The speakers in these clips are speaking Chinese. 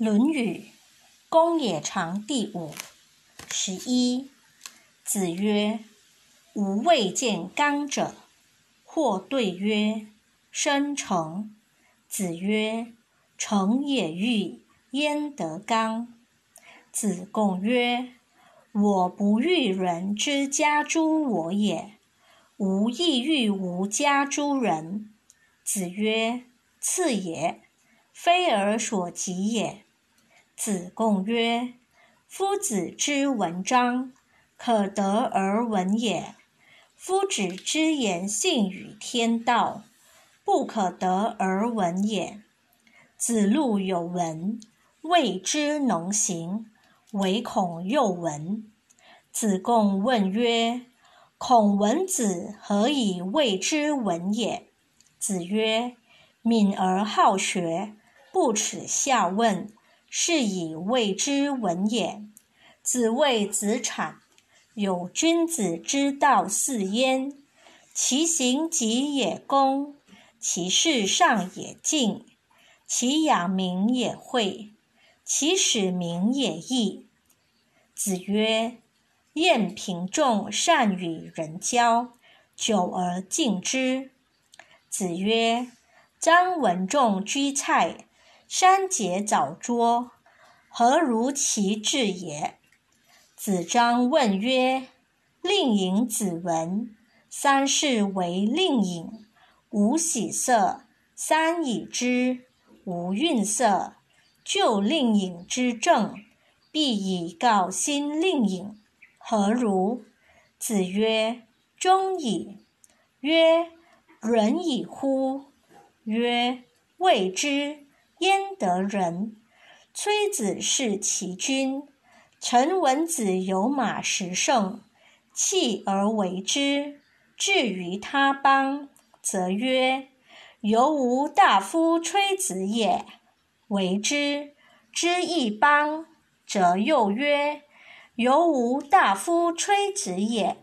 论语·公冶长第五十一。子曰：“吾未见刚者。”或对曰：“生成。”子曰：“成也欲，焉得刚？”子贡曰：“我不欲人之家诸我也，吾亦欲无家诸人。”子曰：“次也，非尔所及也。”子贡曰：“夫子之文章，可得而闻也；夫子之言信与天道，不可得而闻也。”子路有闻，谓之能行，唯恐又闻。子贡问曰：“孔文子何以谓之闻也？”子曰：“敏而好学，不耻下问。”是以谓之文也。子谓子产：“有君子之道四焉：其行己也恭，其事上也敬，其养民也惠，其使民也义。”子曰：“晏平仲善与人交，久而敬之。”子曰：“张文仲居蔡。”三节早拙，何如其志也？子张问曰：“令尹子闻，三世为令尹，无喜色；三已之，无愠色。就令尹之政，必以告新令尹，何如？”子曰：“忠矣。”曰：“仁矣乎？”曰：“未之。”焉得仁？崔子是其君。臣闻子有马十乘，弃而为之。至于他邦，则曰：“犹吾大夫崔子也，为之。”之一邦，则又曰：“犹吾大夫崔子也，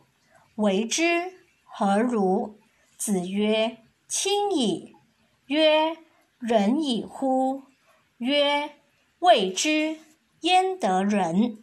为之。”何如？子曰：“亲矣。”曰。人矣乎？曰：未之，焉得仁？